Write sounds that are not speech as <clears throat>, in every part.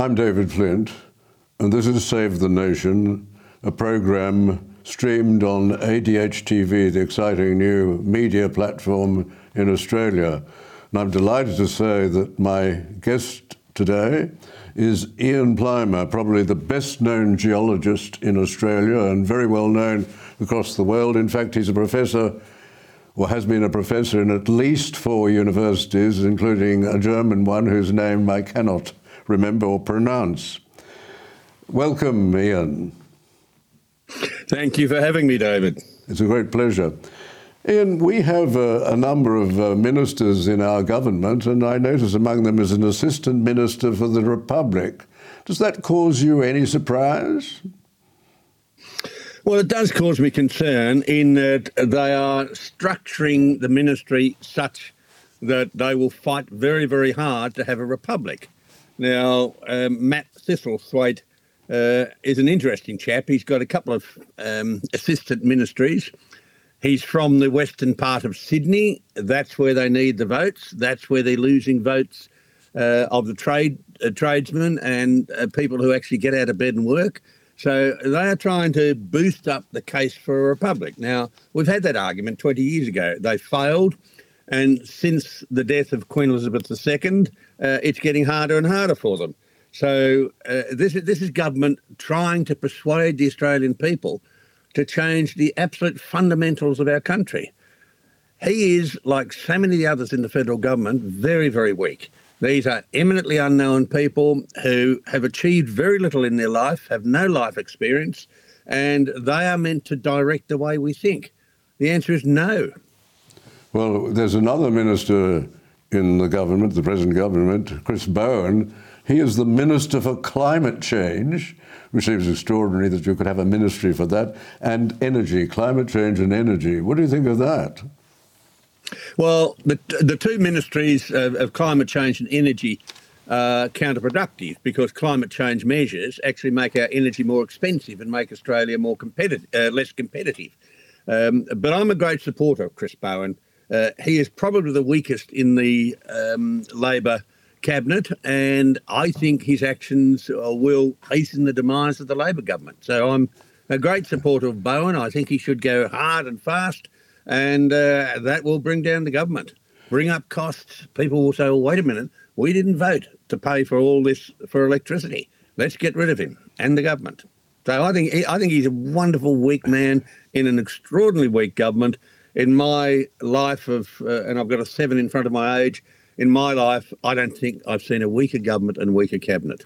I'm David Flint, and this is Save the Nation, a program streamed on ADH-TV, the exciting new media platform in Australia. And I'm delighted to say that my guest today is Ian Plimer, probably the best known geologist in Australia and very well known across the world. In fact, he's a professor or has been a professor in at least four universities, including a German one whose name I cannot remember or pronounce. Welcome, Ian. Thank you for having me, David. It's a great pleasure. Ian, we have uh, a number of uh, ministers in our government, and I notice among them is an assistant minister for the Republic. Does that cause you any surprise? Well, it does cause me concern in that they are structuring the ministry such that they will fight very, very hard to have a republic. Now, um, Matt Thistlethwaite uh, is an interesting chap. He's got a couple of um, assistant ministries. He's from the western part of Sydney. That's where they need the votes. That's where they're losing votes uh, of the trade uh, tradesmen and uh, people who actually get out of bed and work. So they are trying to boost up the case for a republic. Now, we've had that argument 20 years ago. They failed. And since the death of Queen Elizabeth II, uh, it's getting harder and harder for them. So uh, this is this is government trying to persuade the Australian people to change the absolute fundamentals of our country. He is, like so many others in the federal government, very, very weak. These are eminently unknown people who have achieved very little in their life, have no life experience, and they are meant to direct the way we think. The answer is no. Well, there's another minister in the government, the present government, Chris Bowen. He is the Minister for Climate Change, which seems extraordinary that you could have a ministry for that, and energy, climate change and energy. What do you think of that? Well, the, the two ministries of, of climate change and energy are counterproductive because climate change measures actually make our energy more expensive and make Australia more competitive, uh, less competitive. Um, but I'm a great supporter of Chris Bowen. Uh, he is probably the weakest in the um, Labor cabinet, and I think his actions uh, will hasten the demise of the Labor government. So I'm a great supporter of Bowen. I think he should go hard and fast, and uh, that will bring down the government, bring up costs. People will say, well, wait a minute, we didn't vote to pay for all this for electricity. Let's get rid of him and the government. So I think I think he's a wonderful weak man in an extraordinarily weak government, in my life of, uh, and I've got a seven in front of my age, in my life, I don't think I've seen a weaker government and weaker cabinet.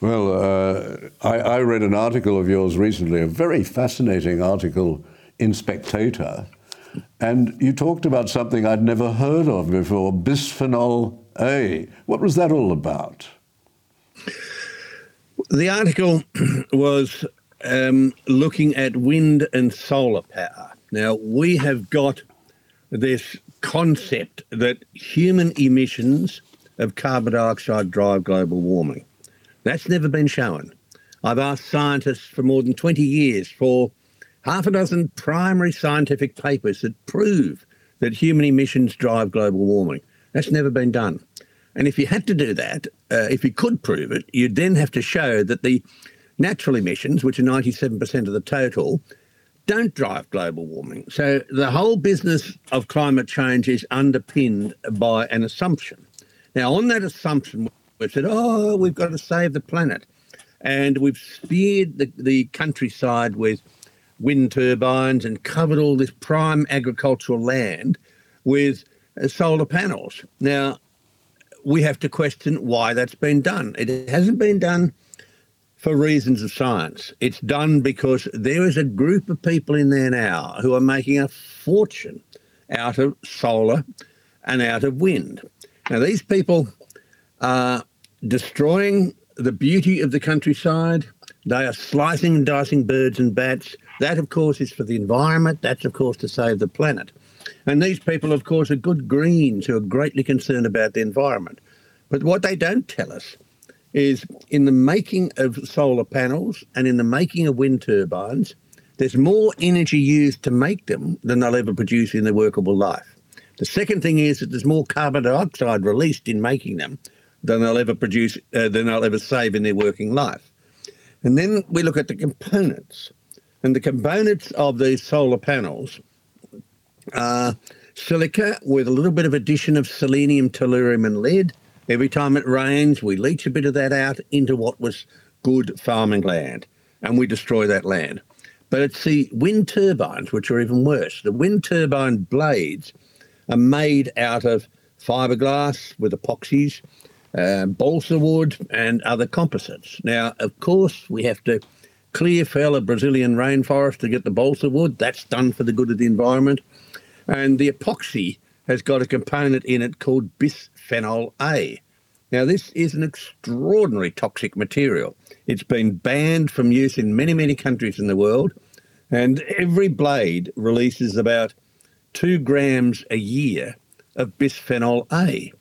Well, uh, I, I, read an article of yours recently, a very fascinating article in Spectator, and you talked about something I'd never heard of before bisphenol A. What was that all about? The article <clears throat> was um, looking at wind and solar power. Now, we have got this concept that human emissions of carbon dioxide drive global warming. That's never been shown. I've asked scientists for more than 20 years for half a dozen primary scientific papers that prove that human emissions drive global warming. That's never been done. And if you had to do that, uh, if you could prove it, you'd then have to show that the natural emissions, which are 97% of the total, don't drive global warming. So the whole business of climate change is underpinned by an assumption. Now, on that assumption, we've said, oh, we've got to save the planet. And we've speared the, the countryside with wind turbines and covered all this prime agricultural land with uh, solar panels. Now, we have to question why that's been done. It hasn't been done for reasons of science. It's done because there is a group of people in there now who are making a fortune out of solar and out of wind. Now, these people are destroying the beauty of the countryside. They are slicing and dicing birds and bats. That, of course, is for the environment. That's, of course, to save the planet. And these people, of course, are good Greens who are greatly concerned about the environment. But what they don't tell us is in the making of solar panels and in the making of wind turbines, there's more energy used to make them than they'll ever produce in their workable life. The second thing is that there's more carbon dioxide released in making them than they'll ever produce, uh, than they'll ever save in their working life. And then we look at the components. And the components of these solar panels are silica with a little bit of addition of selenium, tellurium, and lead, Every time it rains, we leach a bit of that out into what was good farming land and we destroy that land. But it's the wind turbines which are even worse. The wind turbine blades are made out of fiberglass with epoxies, uh, balsa wood, and other composites. Now, of course, we have to clear fell a Brazilian rainforest to get the balsa wood. That's done for the good of the environment. And the epoxy has got a component in it called bisphenol A. Now, this is an extraordinary toxic material. It's been banned from use in many, many countries in the world, and every blade releases about two grams a year of bisphenol A.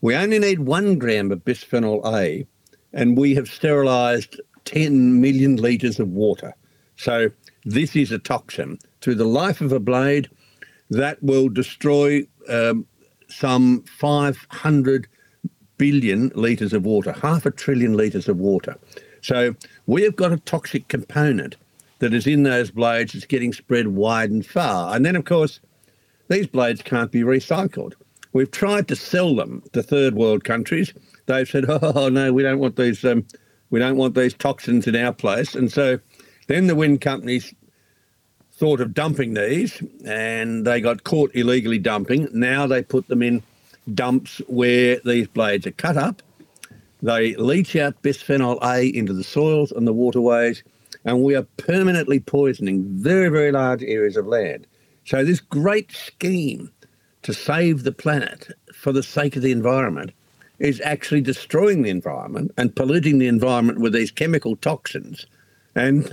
We only need one gram of bisphenol A, and we have sterilised 10 million litres of water. So, this is a toxin. Through the life of a blade, that will destroy um, some 500 billion litres of water, half a trillion litres of water. So we have got a toxic component that is in those blades that's getting spread wide and far. And then, of course, these blades can't be recycled. We've tried to sell them to third world countries. They've said, <laughs> "Oh no, we don't want these. Um, we don't want these toxins in our place." And so, then the wind companies thought of dumping these and they got caught illegally dumping. Now they put them in dumps where these blades are cut up. They leach out bisphenol A into the soils and the waterways, and we are permanently poisoning very, very large areas of land. So, this great scheme to save the planet for the sake of the environment is actually destroying the environment and polluting the environment with these chemical toxins. And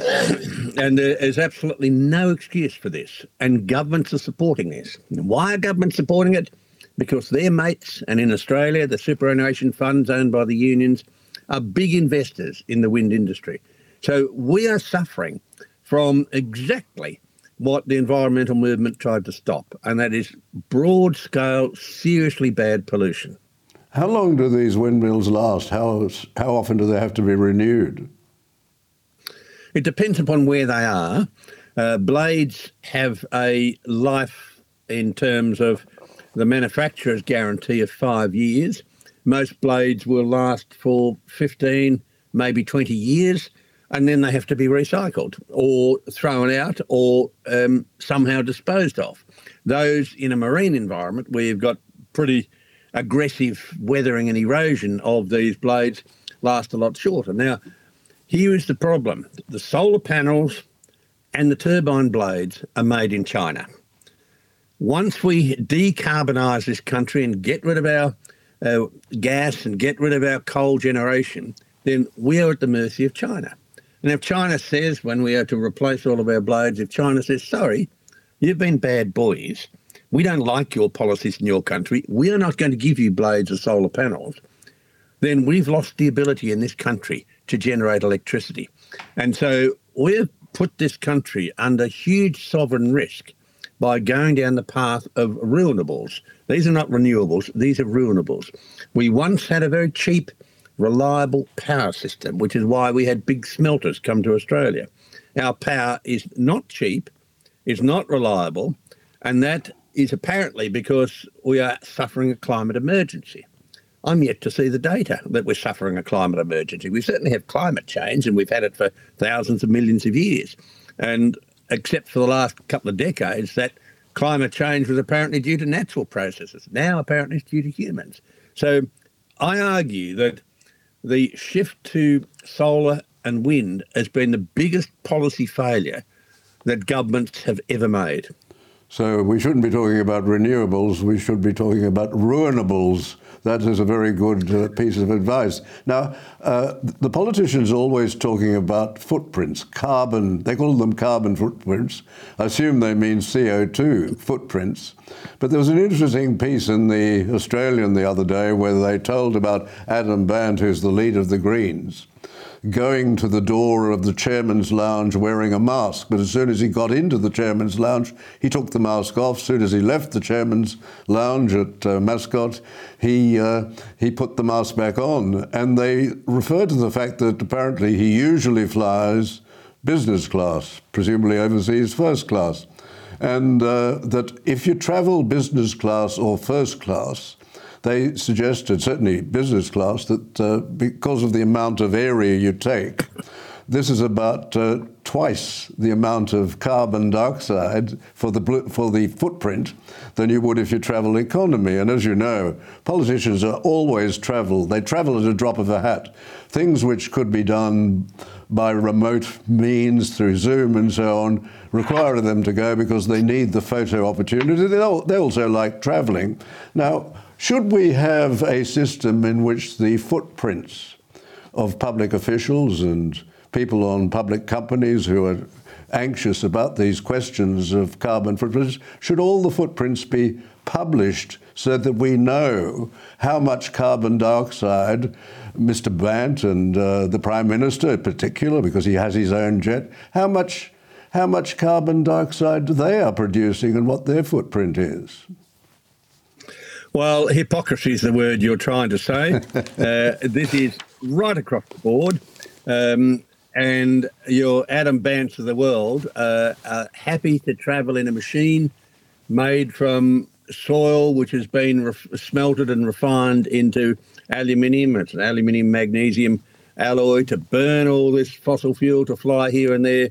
<coughs> and there is absolutely no excuse for this. And governments are supporting this. Why are governments supporting it? Because their mates, and in Australia, the superannuation funds owned by the unions, are big investors in the wind industry. So we are suffering from exactly what the environmental movement tried to stop, and that is broad scale, seriously bad pollution. How long do these windmills last? How, how often do they have to be renewed? It depends upon where they are. Uh, blades have a life in terms of the manufacturer's guarantee of five years. Most blades will last for 15, maybe 20 years, and then they have to be recycled or thrown out or um, somehow disposed of. Those in a marine environment where you've got pretty aggressive weathering and erosion of these blades last a lot shorter. Now, here is the problem the solar panels and the turbine blades are made in China. Once we decarbonise this country and get rid of our uh, gas and get rid of our coal generation, then we are at the mercy of China. And if China says, when we are to replace all of our blades, if China says, sorry, you've been bad boys, we don't like your policies in your country, we are not going to give you blades or solar panels, then we've lost the ability in this country to generate electricity. And so we've put this country under huge sovereign risk by going down the path of renewables. These are not renewables, these are ruinables. We once had a very cheap, reliable power system, which is why we had big smelters come to Australia. Our power is not cheap, it's not reliable, and that is apparently because we are suffering a climate emergency. I'm yet to see the data that we're suffering a climate emergency. We certainly have climate change, and we've had it for thousands of millions of years. And except for the last couple of decades, that climate change was apparently due to natural processes. Now, apparently, it's due to humans. So I argue that the shift to solar and wind has been the biggest policy failure that governments have ever made. So we shouldn't be talking about renewables, we should be talking about ruinables. That is a very good uh, piece of advice. Now, uh, the politicians are always talking about footprints, carbon, they call them carbon footprints. I assume they mean CO2 footprints. But there was an interesting piece in the Australian the other day where they told about Adam Bandt, who's the leader of the Greens going to the door of the chairman's lounge wearing a mask. But as soon as he got into the chairman's lounge, he took the mask off. As soon as he left the chairman's lounge at uh, Mascot, he, uh, he put the mask back on. And they refer to the fact that apparently he usually flies business class, presumably overseas first class. And uh, that if you travel business class or first class, they suggested, certainly business class, that uh, because of the amount of area you take, this is about uh, twice the amount of carbon dioxide for the for the footprint than you would if you travel economy. And as you know, politicians are always travel. They travel at a drop of a hat. Things which could be done by remote means through Zoom and so on require them to go because they need the photo opportunity. They, they also like traveling. Now should we have a system in which the footprints of public officials and people on public companies who are anxious about these questions of carbon footprints, should all the footprints be published so that we know how much carbon dioxide Mr. Bandt and uh, the Prime Minister in particular, because he has his own jet, how much, how much carbon dioxide they are producing and what their footprint is? Well, hypocrisy is the word you're trying to say. <laughs> uh, this is right across the board. Um, and your Adam Bandts of the world uh, are happy to travel in a machine made from soil which has been ref- smelted and refined into aluminium. It's an aluminium magnesium alloy to burn all this fossil fuel to fly here and there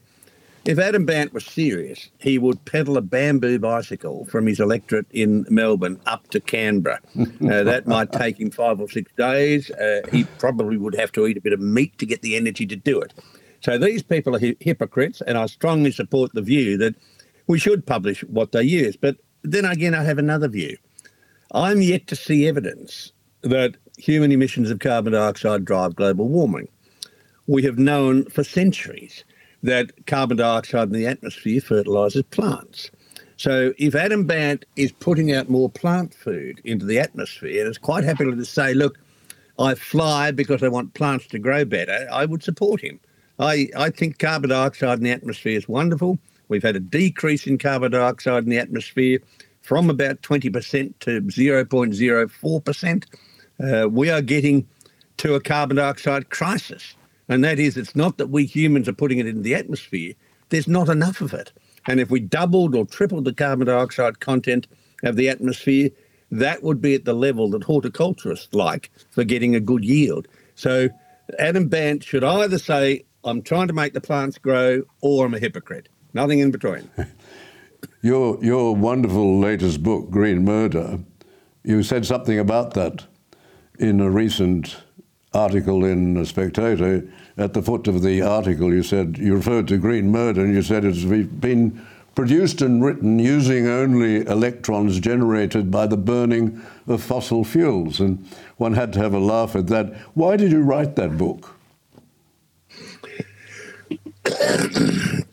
if Adam Bandt was serious, he would pedal a bamboo bicycle from his electorate in Melbourne up to Canberra. <laughs> Uh, that might take him five or six days. Uh, he probably would have to eat a bit of meat to get the energy to do it. So these people are hi- hypocrites, and I strongly support the view that we should publish what they use. But then again, I have another view. I'm yet to see evidence that human emissions of carbon dioxide drive global warming. We have known for centuries that carbon dioxide in the atmosphere fertilises plants. So if Adam Bandt is putting out more plant food into the atmosphere and is quite happy to say, look, I fly because I want plants to grow better, I would support him. I, I think carbon dioxide in the atmosphere is wonderful. We've had a decrease in carbon dioxide in the atmosphere from about 20% to 0.04%. Uh, we are getting to a carbon dioxide crisis. And that is, it's not that we humans are putting it into the atmosphere, there's not enough of it. And if we doubled or tripled the carbon dioxide content of the atmosphere, that would be at the level that horticulturists like for getting a good yield. So Adam Bandt should either say, I'm trying to make the plants grow, or I'm a hypocrite. Nothing in between. <laughs> your, your wonderful latest book, Green Murder, you said something about that in a recent article in the Spectator, at the foot of the article, you said you referred to green murder, and you said it's been produced and written using only electrons generated by the burning of fossil fuels. And one had to have a laugh at that. Why did you write that book? <coughs>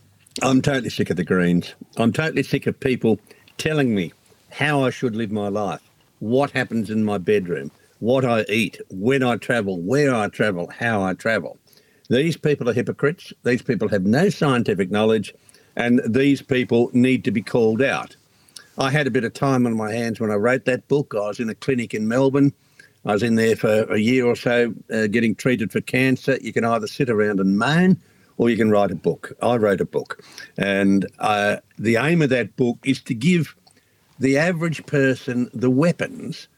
I'm totally sick of the Greens. I'm totally sick of people telling me how I should live my life, what happens in my bedroom, what I eat, when I travel, where I travel, how I travel. These people are hypocrites. These people have no scientific knowledge, and these people need to be called out. I had a bit of time on my hands when I wrote that book. I was in a clinic in Melbourne. I was in there for a year or so uh, getting treated for cancer. You can either sit around and moan or you can write a book. I wrote a book. And uh, the aim of that book is to give the average person the weapons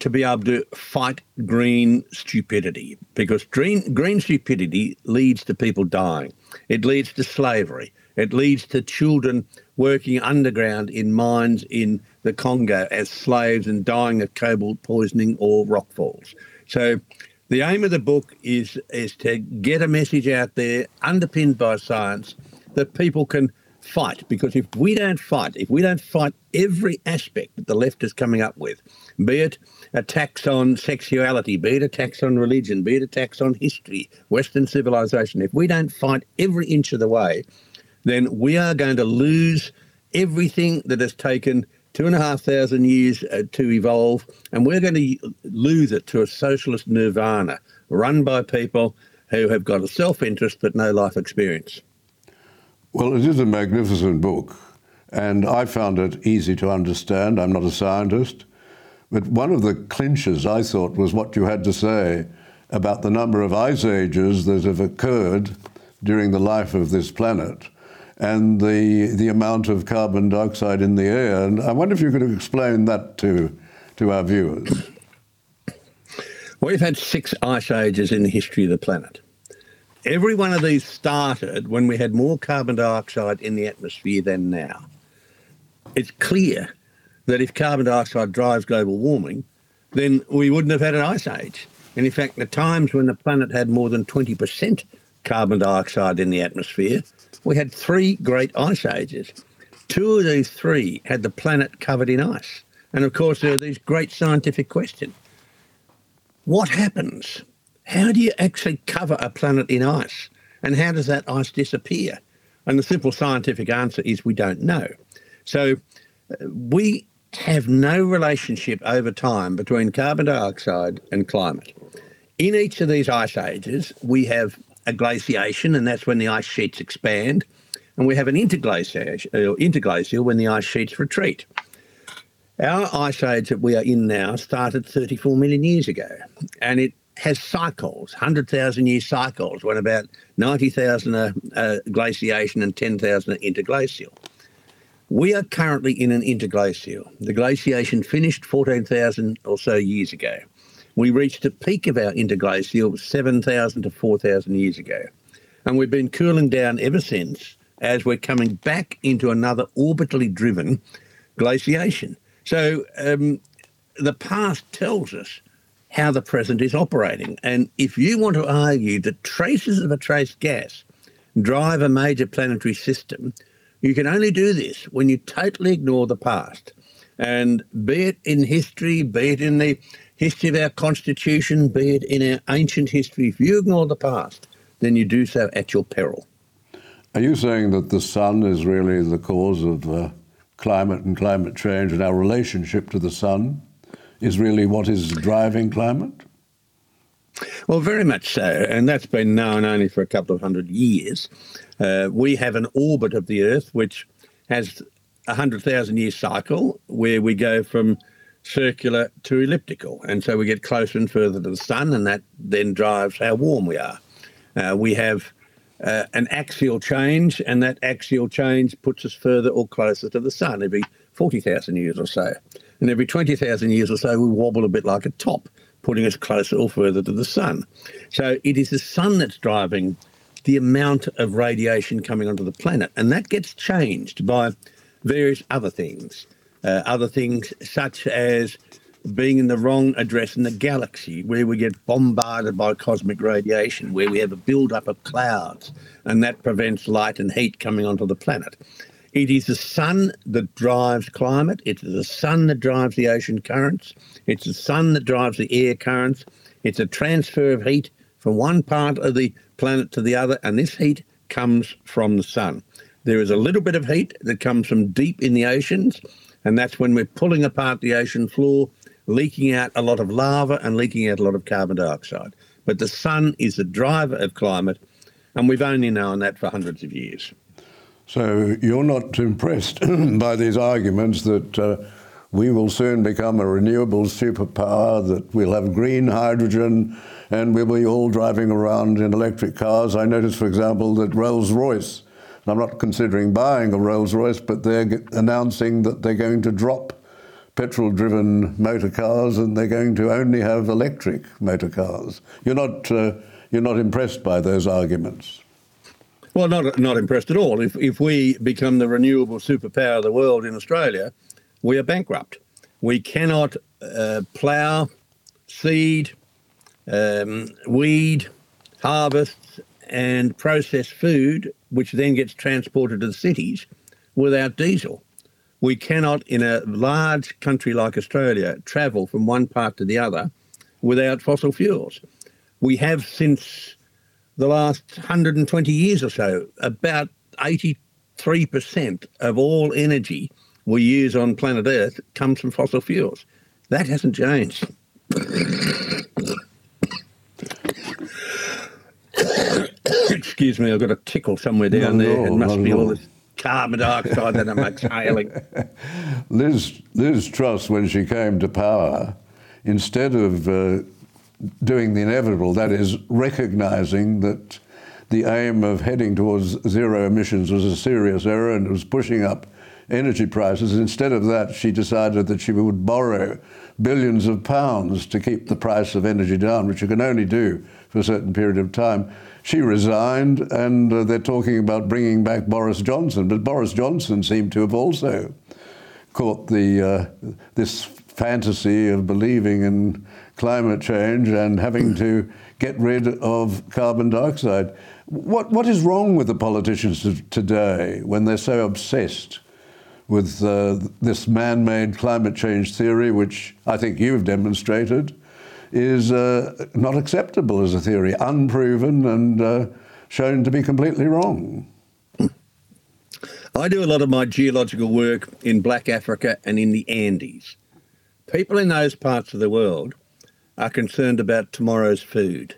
to be able to fight green stupidity because green, green stupidity leads to people dying. It leads to slavery. It leads to children working underground in mines in the Congo as slaves and dying of cobalt poisoning or rock falls. So the aim of the book is is to get a message out there underpinned by science that people can fight because if we don't fight, if we don't fight every aspect that the left is coming up with, be it attacks on sexuality, be it attacks on religion, be it attacks on history, Western civilization, if we don't fight every inch of the way, then we are going to lose everything that has taken two and a half thousand years uh, to evolve, and we're going to lose it to a socialist nirvana run by people who have got a self interest but no life experience. Well, it is a magnificent book, and I found it easy to understand. I'm not a scientist, but one of the clinches I thought was what you had to say about the number of ice ages that have occurred during the life of this planet and the, the amount of carbon dioxide in the air. And I wonder if you could explain that to, to our viewers. We've had six ice ages in the history of the planet. Every one of these started when we had more carbon dioxide in the atmosphere than now. It's clear that if carbon dioxide drives global warming, then we wouldn't have had an ice age. And in fact, the times when the planet had more than 20% carbon dioxide in the atmosphere, we had three great ice ages. Two of these three had the planet covered in ice. And of course, there are these great scientific questions. What happens? How do you actually cover a planet in ice? And how does that ice disappear? And the simple scientific answer is we don't know. So uh, we have no relationship over time between carbon dioxide and climate. In each of these ice ages, we have a glaciation, and that's when the ice sheets expand. And we have an interglaciation, or uh, interglacial when the ice sheets retreat. Our ice age that we are in now started 34 million years ago, and it has cycles, 100,000 year cycles, when about 90,000 are uh, glaciation and 10,000 are interglacial. We are currently in an interglacial. The glaciation finished 14,000 or so years ago. We reached a peak of our interglacial 7,000 to 4,000 years ago. And we've been cooling down ever since as we're coming back into another orbitally driven glaciation. So um, the past tells us how the present is operating. And if you want to argue that traces of a trace gas drive a major planetary system, you can only do this when you totally ignore the past. And be it in history, be it in the history of our constitution, be it in our ancient history, if you ignore the past, then you do so at your peril. Are you saying that the sun is really the cause of uh, climate and climate change, and our relationship to the sun is really what is driving climate? Well, very much so, and that's been known only for a couple of hundred years. Uh, we have an orbit of the Earth which has a hundred thousand year cycle where we go from circular to elliptical. And so we get closer and further to the sun, and that then drives how warm we are. Uh, we have uh, an axial change, and that axial change puts us further or closer to the sun every 40,000 years or so. And every 20,000 years or so, we wobble a bit like a top, putting us closer or further to the sun. So it is the sun that's driving the amount of radiation coming onto the planet, and that gets changed by various other things. Uh, other things such as being in the wrong address in the galaxy, where we get bombarded by cosmic radiation, where we have a build-up of clouds, and that prevents light and heat coming onto the planet. It is the sun that drives climate. It's the sun that drives the ocean currents. It's the sun that drives the air currents. It's a transfer of heat from one part of the planet to the other, and this heat comes from the sun. There is a little bit of heat that comes from deep in the oceans, and that's when we're pulling apart the ocean floor, leaking out a lot of lava and leaking out a lot of carbon dioxide. But the sun is the driver of climate, and we've only known that for hundreds of years. So you're not impressed <clears throat> by these arguments that uh, we will soon become a renewable superpower, that we'll have green hydrogen, and we'll be all driving around in electric cars. I noticed, for example, that Rolls Royce, I'm not considering buying a Rolls Royce, but they're announcing that they're going to drop petrol driven motor cars and they're going to only have electric motor cars. You're not, uh, you're not impressed by those arguments. Well, not, not impressed at all. If, if we become the renewable superpower of the world in Australia, we are bankrupt. We cannot uh, plough, seed, um, weed, harvest, and process food, which then gets transported to the cities without diesel. We cannot, in a large country like Australia, travel from one part to the other without fossil fuels. We have since the last 120 years or so, about 83% of all energy we use on planet Earth comes from fossil fuels. That hasn't changed. <coughs> Excuse me, I've got a tickle somewhere down there. it must be all this carbon dioxide that I'm exhaling. <laughs> Liz, Liz Truss, when she came to power, instead of uh, doing the inevitable, that is, recognizing that the aim of heading towards zero emissions was a serious error and it was pushing up energy prices. Instead of that, she decided that she would borrow billions of pounds to keep the price of energy down, which you can only do for a certain period of time. She resigned, and uh, they're talking about bringing back Boris Johnson. But Boris Johnson seemed to have also caught the uh, this fantasy of believing in climate change and having to get rid of carbon dioxide. What what is wrong with the politicians today when they're so obsessed with uh, this man-made climate change theory, which I think you've demonstrated? is uh, not acceptable as a theory, unproven and uh, shown to be completely wrong. I do a lot of my geological work in Black Africa and in the Andes. People in those parts of the world are concerned about tomorrow's food.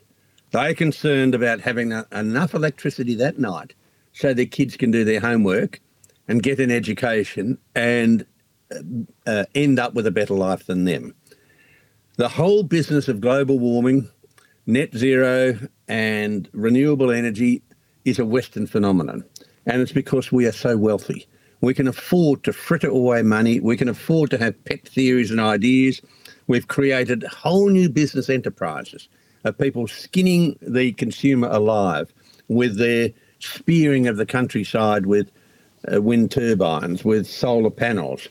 They're concerned about having enough electricity that night so their kids can do their homework and get an education and uh, end up with a better life than them the whole business of global warming, net zero, and renewable energy is a Western phenomenon. And it's because we are so wealthy. We can afford to fritter away money. We can afford to have pet theories and ideas. We've created whole new business enterprises of people skinning the consumer alive with their spearing of the countryside with uh, wind turbines, with solar panels.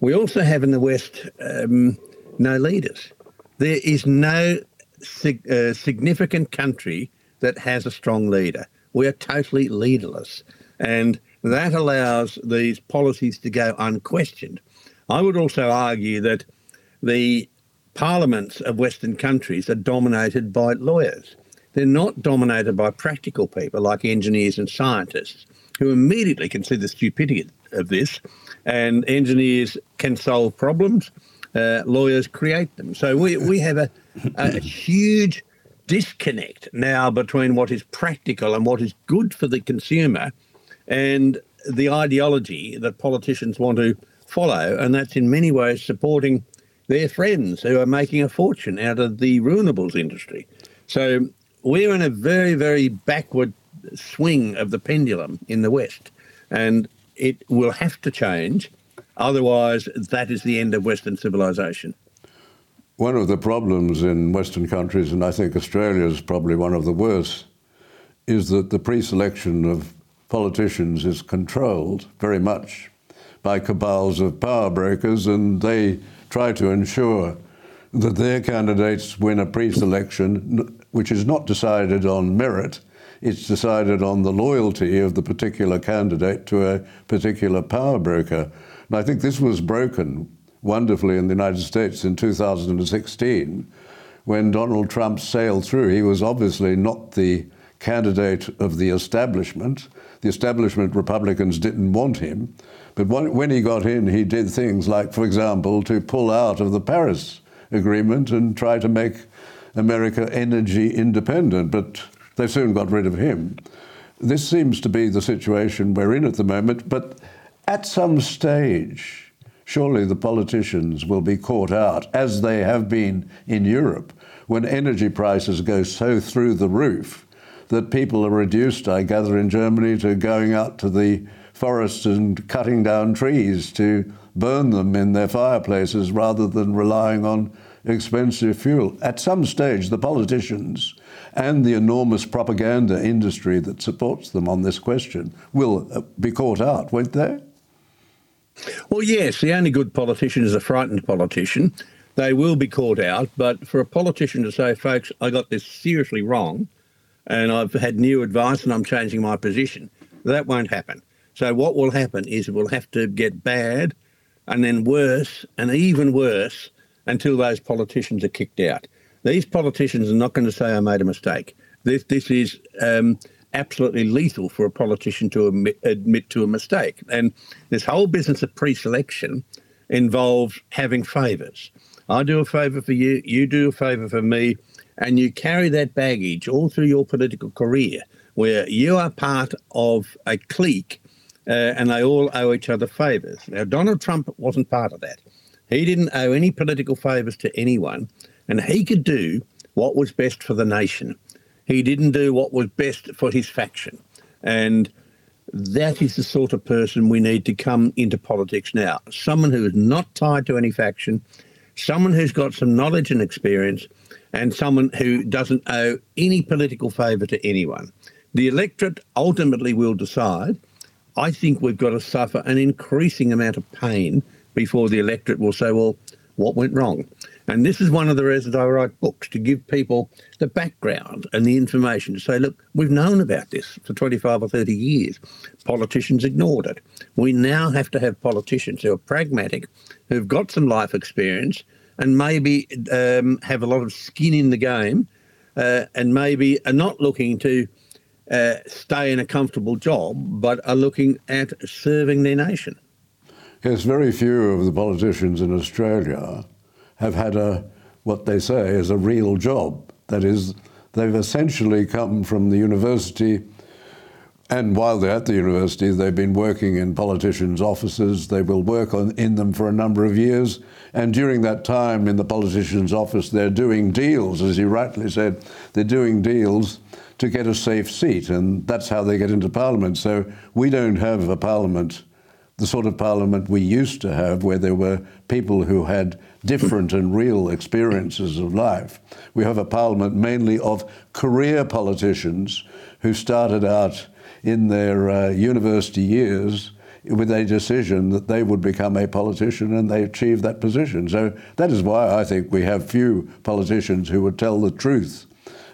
We also have in the West um, no leaders. There is no sig- uh, significant country that has a strong leader. We are totally leaderless. And that allows these policies to go unquestioned. I would also argue that the parliaments of Western countries are dominated by lawyers. They're not dominated by practical people like engineers and scientists who immediately can see the stupidity of this. And engineers can solve problems, uh, lawyers create them. So we, we have a, a huge disconnect now between what is practical and what is good for the consumer and the ideology that politicians want to follow. And that's in many ways supporting their friends who are making a fortune out of the ruinables industry. So we're in a very, very backward swing of the pendulum in the West. And it will have to change Otherwise, that is the end of Western civilization. One of the problems in Western countries, and I think Australia is probably one of the worst, is that the pre selection of politicians is controlled very much by cabals of power brokers, and they try to ensure that their candidates win a pre selection, which is not decided on merit, it's decided on the loyalty of the particular candidate to a particular power broker. And I think this was broken wonderfully in the United States in 2016 when Donald Trump sailed through. He was obviously not the candidate of the establishment. The establishment Republicans didn't want him. But when he got in, he did things like, for example, to pull out of the Paris Agreement and try to make America energy independent. But they soon got rid of him. This seems to be the situation we're in at the moment. But at some stage, surely the politicians will be caught out, as they have been in Europe, when energy prices go so through the roof that people are reduced, I gather, in Germany to going out to the forests and cutting down trees to burn them in their fireplaces rather than relying on expensive fuel. At some stage, the politicians and the enormous propaganda industry that supports them on this question will uh, be caught out, won't they? Well, yes, the only good politician is a frightened politician. They will be caught out, but for a politician to say, folks, I got this seriously wrong and I've had new advice and I'm changing my position, that won't happen. So, what will happen is we'll have to get bad and then worse and even worse until those politicians are kicked out. These politicians are not going to say, I made a mistake. This, this is um, absolutely lethal for a politician to admit, admit to a mistake. And this whole business of pre selection involves having favours. I do a favour for you, you do a favour for me, and you carry that baggage all through your political career where you are part of a clique uh, and they all owe each other favours. Now, Donald Trump wasn't part of that. He didn't owe any political favours to anyone, and he could do what was best for the nation. He didn't do what was best for his faction. And that is the sort of person we need to come into politics now. Someone who is not tied to any faction, someone who's got some knowledge and experience, and someone who doesn't owe any political favour to anyone. The electorate ultimately will decide. I think we've got to suffer an increasing amount of pain before the electorate will say, well, what went wrong? And this is one of the reasons I write books to give people the background and the information to say, look, we've known about this for 25 or 30 years. Politicians ignored it. We now have to have politicians who are pragmatic, who've got some life experience, and maybe um, have a lot of skin in the game, uh, and maybe are not looking to uh, stay in a comfortable job, but are looking at serving their nation. Yes, very few of the politicians in Australia have had a what they say is a real job. That is, they've essentially come from the university, and while they're at the university, they've been working in politicians' offices. They will work on, in them for a number of years, and during that time in the politician's office, they're doing deals, as you rightly said, they're doing deals to get a safe seat, and that's how they get into Parliament. So we don't have a Parliament the sort of parliament we used to have, where there were people who had different and real experiences of life. We have a parliament mainly of career politicians who started out in their uh, university years with a decision that they would become a politician and they achieved that position. So that is why I think we have few politicians who would tell the truth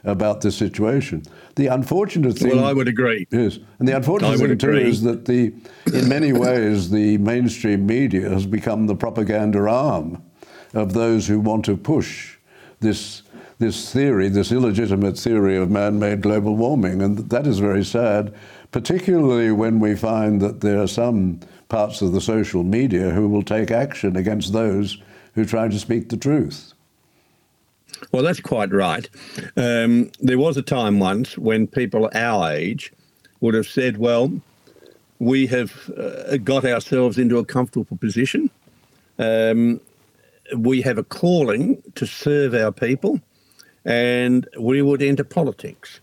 about this situation. The unfortunate thing. Well, I would agree. Yes, and the unfortunate thing too is that the, in many ways, the mainstream media has become the propaganda arm of those who want to push this this theory, this illegitimate theory of man-made global warming, and that is very sad, particularly when we find that there are some parts of the social media who will take action against those who try to speak the truth. Well, that's quite right. Um, there was a time once when people our age would have said, well, we have uh, got ourselves into a comfortable position. Um, we have a calling to serve our people, and we would enter politics.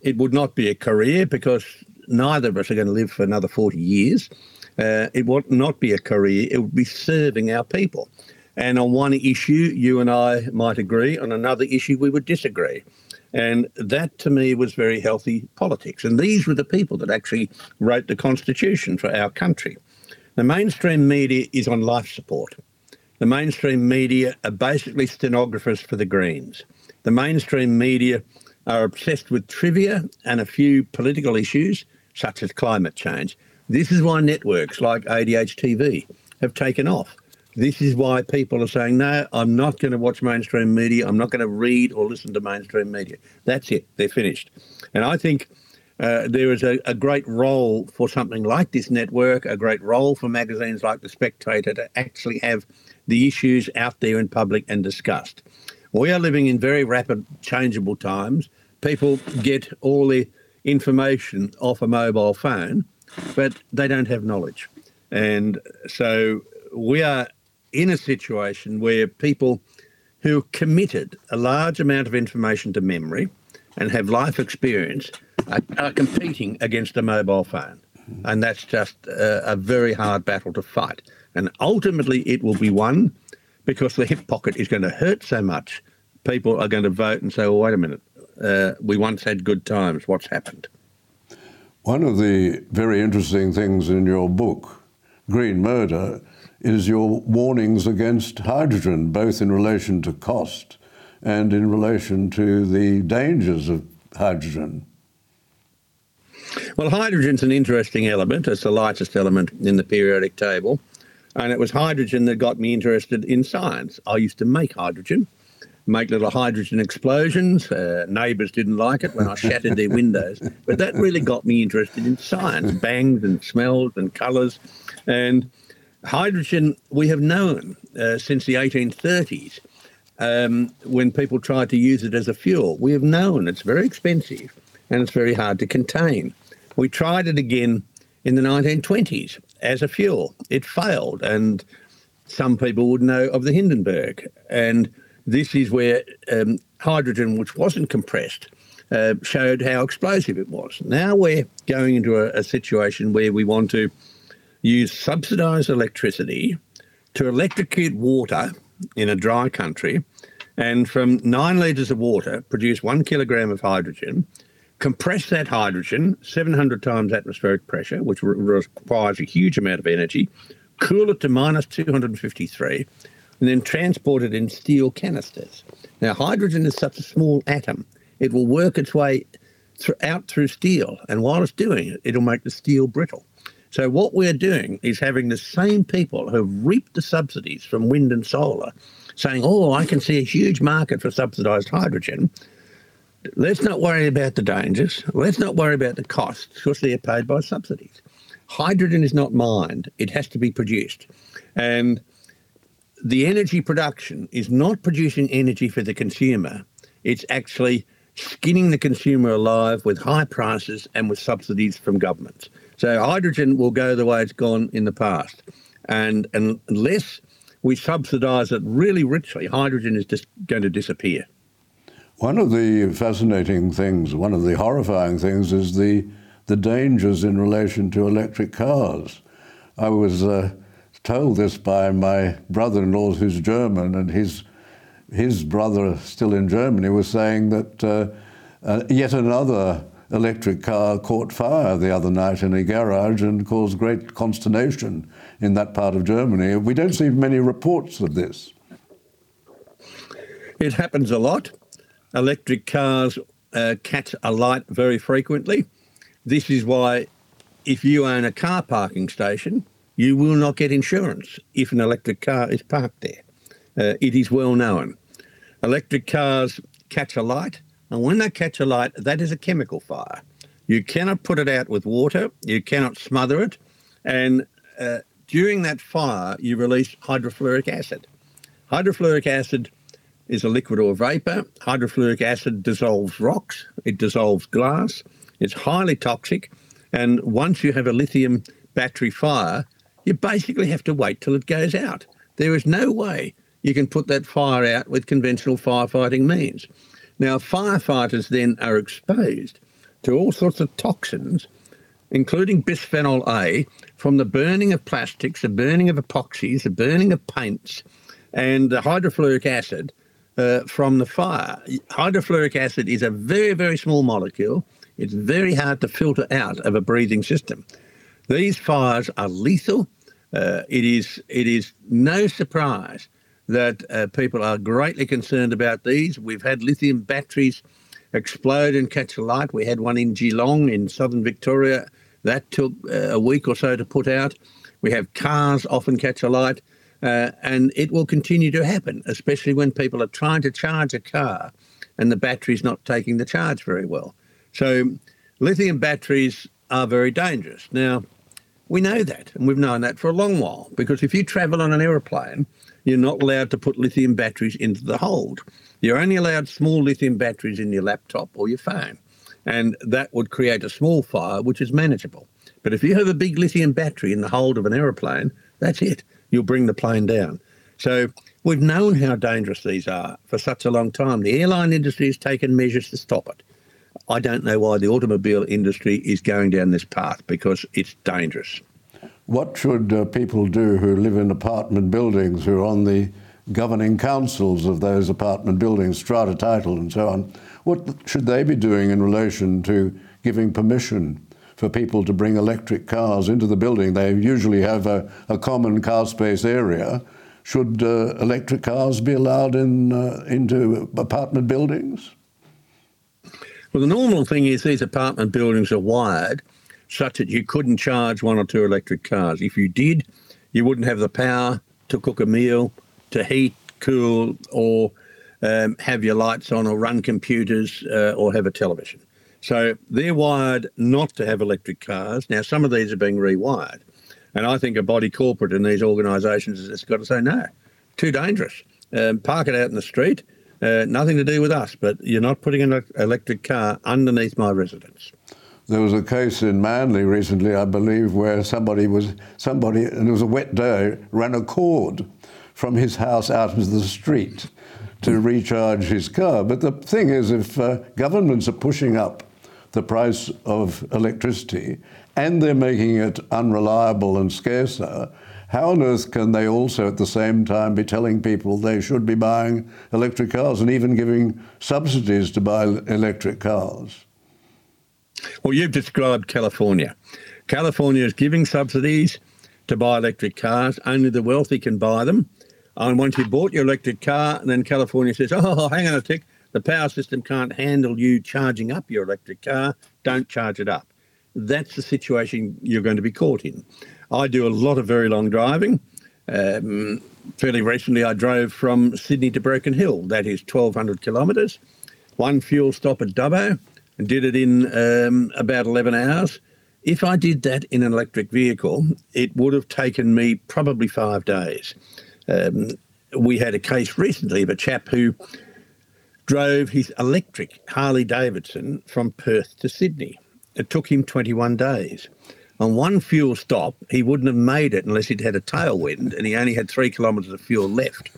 It would not be a career because neither of us are going to live for another 40 years. Uh, it would not be a career, it would be serving our people. And on one issue, you and I might agree. On another issue, we would disagree. And that to me was very healthy politics. And these were the people that actually wrote the Constitution for our country. The mainstream media is on life support. The mainstream media are basically stenographers for the Greens. The mainstream media are obsessed with trivia and a few political issues, such as climate change. This is why networks like ADH TV have taken off this is why people are saying, no, I'm not going to watch mainstream media. I'm not going to read or listen to mainstream media. That's it. They're finished. And I think uh, there is a, a, great role for something like this network, a great role for magazines like The Spectator to actually have the issues out there in public and discussed. We are living in very rapid, changeable times. People get all the information off a mobile phone, but they don't have knowledge. And so we are in a situation where people who committed a large amount of information to memory and have life experience are, are competing against a mobile phone. And that's just a, a very hard battle to fight. And ultimately, it will be won because the hip pocket is going to hurt so much. People are going to vote and say, well, wait a minute, uh, we once had good times. What's happened? One of the very interesting things in your book, Green Murder, is your warnings against hydrogen, both in relation to cost and in relation to the dangers of hydrogen. Well, hydrogen's an interesting element. It's the lightest element in the periodic table. And it was hydrogen that got me interested in science. I used to make hydrogen, make little hydrogen explosions. Uh, neighbours didn't like it when I shattered their windows. But that really got me interested in science, bangs and smells and colours. And hydrogen, we have known uh, since the 1830s um, when people tried to use it as a fuel. We have known it's very expensive and it's very hard to contain. We tried it again in the 1920s as a fuel. It failed, and some people would know of the Hindenburg. And this is where um, hydrogen, which wasn't compressed, uh, showed how explosive it was. Now we're going into a, a situation where we want to use subsidised electricity to electrocute water in a dry country and from nine litres of water produce one kilogram of hydrogen compress that hydrogen 700 times atmospheric pressure, which re- requires a huge amount of energy, cool it to minus 253, and then transported in steel canisters. Now, hydrogen is such a small atom, it will work its way th- out through steel, and while it's doing it, it'll make the steel brittle. So, what we're doing is having the same people who've reaped the subsidies from wind and solar saying, Oh, I can see a huge market for subsidised hydrogen let's not worry about the dangers. Let's not worry about the costs because they're paid by subsidies. Hydrogen is not mined, it has to be produced. And the energy production is not producing energy for the consumer, it's actually skinning the consumer alive with high prices and with subsidies from governments. So hydrogen will go the way it's gone in the past. And, and unless we subsidise it really richly, hydrogen is just going to disappear. One of the fascinating things, one of the horrifying things, is the the dangers in relation to electric cars. I was uh, told this by my brother-in-law, who's German, and his his brother, still in Germany, was saying that uh, uh, yet another electric car caught fire the other night in a garage and caused great consternation in that part of Germany. We don't see many reports of this. It happens a lot electric cars uh, catch a light very frequently. This is why, if you own a car parking station, you will not get insurance if an electric car is parked there. Uh, it is well known. Electric cars catch a light, and when they catch a light, that is a chemical fire. You cannot put it out with water, you cannot smother it, and uh, during that fire, you release hydrofluoric acid. Hydrofluoric acid is a liquid or vapor. Hydrofluoric acid dissolves rocks, it dissolves glass, it's highly toxic. And once you have a lithium battery fire, you basically have to wait till it goes out. There is no way you can put that fire out with conventional firefighting means. Now, firefighters then are exposed to all sorts of toxins, including bisphenol A, from the burning of plastics, the burning of epoxies, the burning of paints, and the hydrofluoric acid uh, from the fire. Hydrofluoric acid is a very, very small molecule. It's very hard to filter out of a breathing system. These fires are lethal. Uh, it is it is no surprise that uh, people are greatly concerned about these. We've had lithium batteries explode and catch alight. We had one in Geelong in southern Victoria. That took uh, a week or so to put out. We have cars often catch alight. Uh, and it will continue to happen, especially when people are trying to charge a car and the battery's not taking the charge very well. So, lithium batteries are very dangerous. Now, we know that, and we've known that for a long while, because if you travel on an aeroplane, you're not allowed to put lithium batteries into the hold. You're only allowed small lithium batteries in your laptop or your phone, and that would create a small fire, which is manageable. But if you have a big lithium battery in the hold of an aeroplane, That's it. You'll bring the plane down. So we've known how dangerous these are for such a long time. The airline industry has taken measures to stop it. I don't know why the automobile industry is going down this path because it's dangerous. What should uh, people do who live in apartment buildings, who are on the governing councils of those apartment buildings, strata title and so on? What should they be doing in relation to giving permission for people to bring electric cars into the building? They usually have a, a common car space area. Should uh, electric cars be allowed in, uh, into apartment buildings? Well, the normal thing is these apartment buildings are wired such that you couldn't charge one or two electric cars. If you did, you wouldn't have the power to cook a meal, to heat, cool, or um, have your lights on, or run computers, uh, or have a television. So they're wired not to have electric cars. Now, some of these are being rewired. And I think a body corporate in these organisations has got to say, no, too dangerous. Um, park it out in the street. Uh, nothing to do with us, but you're not putting an electric car underneath my residence. There was a case in Manly recently, I believe, where somebody was somebody, and it was a wet day, ran a cord from his house out into the street to recharge his car. But the thing is, if uh, governments are pushing up the price of electricity and they're making it unreliable and scarcer, how on earth can they also at the same time be telling people they should be buying electric cars and even giving subsidies to buy electric cars? Well, you've described California. California is giving subsidies to buy electric cars. Only the wealthy can buy them. And once you bought your electric car, then California says, oh, hang on a tick, the power system can't handle you charging up your electric car. Don't charge it up. That's the situation you're going to be caught in. I do a lot of very long driving. Um, fairly recently, I drove from Sydney to Broken Hill. That is 1,200 kilometres. One fuel stop at Dubbo and did it in um, about 11 hours. If I did that in an electric vehicle, it would have taken me probably five days. Um, we had a case recently of a chap who drove his electric Harley Davidson from Perth to Sydney. It took him 21 days. On one fuel stop, he wouldn't have made it unless he'd had a tailwind and he only had three kilometres of fuel left.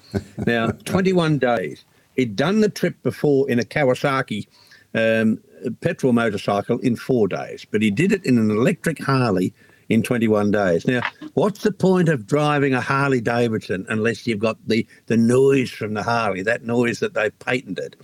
Now, <laughs> 21 days. He'd done the trip before in a Kawasaki um, petrol motorcycle in four days, but he did it in an electric Harley in 21 days. Now, what's the point of driving a Harley Davidson unless you've got the, the noise from the Harley, that noise that they've patented?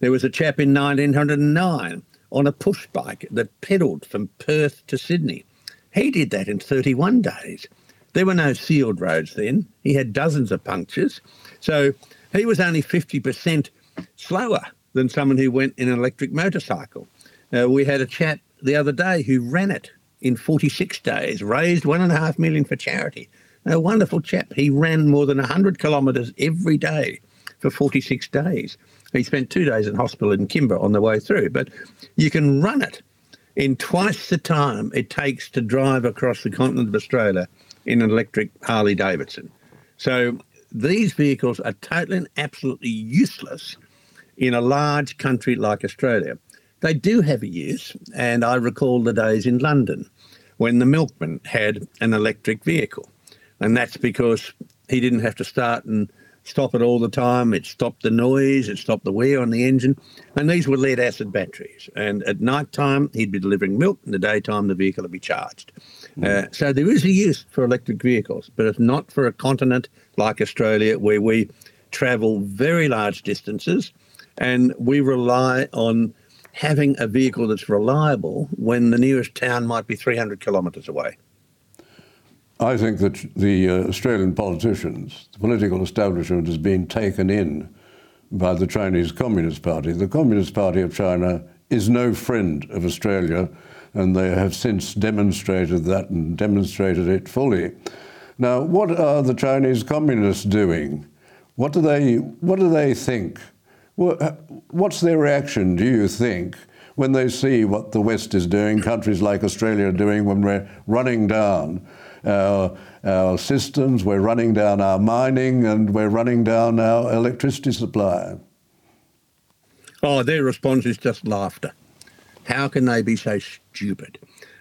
There was a chap in 1909 on a push bike that pedalled from Perth to Sydney. He did that in 31 days. There were no sealed roads then. He had dozens of punctures. So he was only 50% slower than someone who went in an electric motorcycle. Uh, we had a chap the other day who ran it in 46 days, raised one and a half million for charity. A wonderful chap. He ran more than 100 kilometres every day for 46 days. He spent two days in hospital in Kimba on the way through. But you can run it in twice the time it takes to drive across the continent of Australia in an electric Harley Davidson. So these vehicles are totally and absolutely useless in a large country like Australia. They do have a use, and I recall the days in London when the milkman had an electric vehicle. And that's because he didn't have to start and stop it all the time. It stopped the noise, it stopped the wear on the engine. And these were lead acid batteries. And at night time, he'd be delivering milk. In the daytime, the vehicle would be charged. Mm. Uh, so there is a use for electric vehicles, but it's not for a continent like Australia where we travel very large distances and we rely on having a vehicle that's reliable when the nearest town might be 300 kilometres away. I think that the uh, Australian politicians, the political establishment, has been taken in by the Chinese Communist Party. The Communist Party of China is no friend of Australia, and they have since demonstrated that and demonstrated it fully. Now, what are the Chinese communists doing? What do they, what do they think what's their reaction, do you think, when they see what the West is doing, countries like Australia are doing when we're running down our, our systems, we're running down our mining, and we're running down our electricity supply? Oh, their response is just laughter. How can they be so stupid?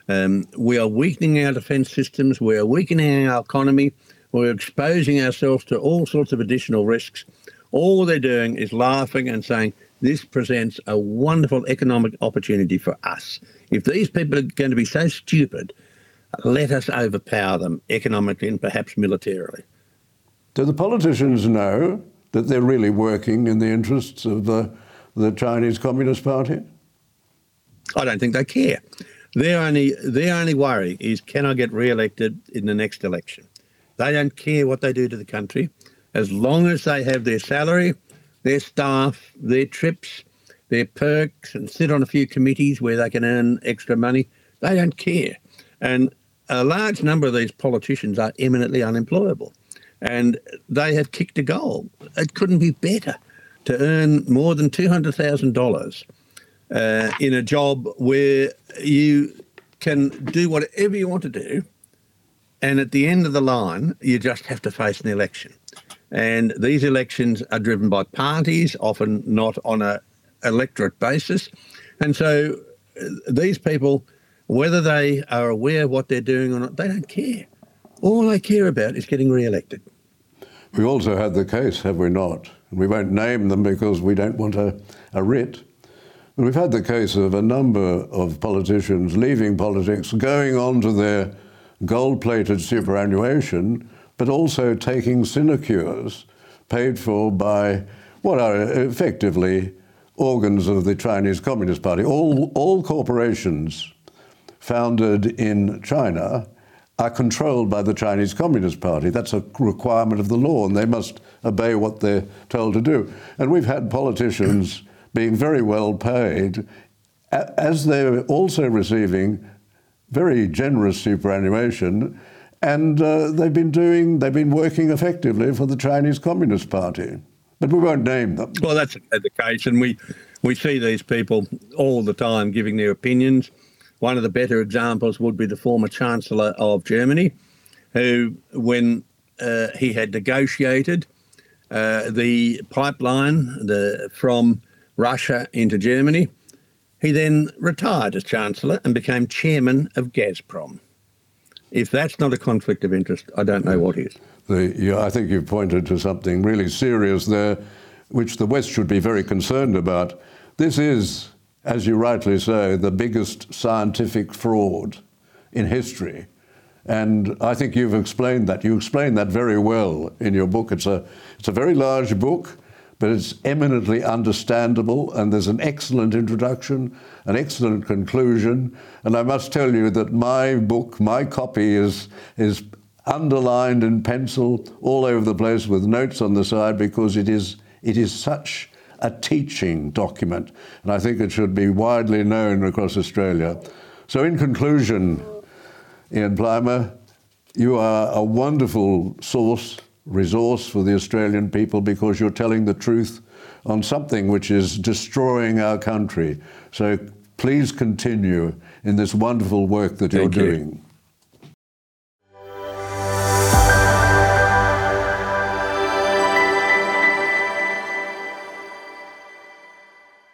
Um, we are weakening our defence systems. We are weakening our economy. We're exposing ourselves to all sorts of additional risks. All they're doing is laughing and saying, this presents a wonderful economic opportunity for us. If these people are going to be so stupid, let us overpower them economically and perhaps militarily. Do the politicians know that they're really working in the interests of the, the Chinese Communist Party? I don't think they care. Their only their only worry is can I get re-elected in the next election? They don't care what they do to the country, as long as they have their salary, their staff, their trips, their perks, and sit on a few committees where they can earn extra money. They don't care, and a large number of these politicians are eminently unemployable, and they have kicked a goal. It couldn't be better to earn more than two hundred thousand dollars uh, in a job where you can do whatever you want to do, and at the end of the line, you just have to face an election. And these elections are driven by parties, often not on an electorate basis, and so uh, these people, whether they are aware of what they're doing or not, they don't care. All they care about is getting re-elected. We also had the case, have we not? And we won't name them because we don't want a, a writ We've had the case of a number of politicians leaving politics, going on to their gold plated superannuation, but also taking sinecures paid for by what are effectively organs of the Chinese Communist Party. All, all corporations founded in China are controlled by the Chinese Communist Party. That's a requirement of the law, and they must obey what they're told to do. And we've had politicians <coughs> being very well paid, as they're also receiving very generous superannuation, and uh, they've been doing, they've been working effectively for the Chinese Communist Party. But we won't name them. Well, that's the case, and we we see these people all the time giving their opinions. One of the better examples would be the former Chancellor of Germany, who, when uh, he had negotiated uh, the pipeline the, from Russia into Germany. He then retired as Chancellor and became chairman of Gazprom. If that's not a conflict of interest, I don't know what is. The, I think you've pointed to something really serious there, which the West should be very concerned about. This is, as you rightly say, the biggest scientific fraud in history. And I think you've explained that. You explained that very well in your book. It's a, it's a very large book but it's eminently understandable, and there's an excellent introduction, an excellent conclusion. And I must tell you that my book, my copy, is, is underlined in pencil all over the place with notes on the side because it is, it is such a teaching document. And I think it should be widely known across Australia. So, in conclusion, Ian Plimer, you are a wonderful source resource for the Australian people because you're telling the truth on something which is destroying our country. So please continue in this wonderful work that you're Thank you. doing.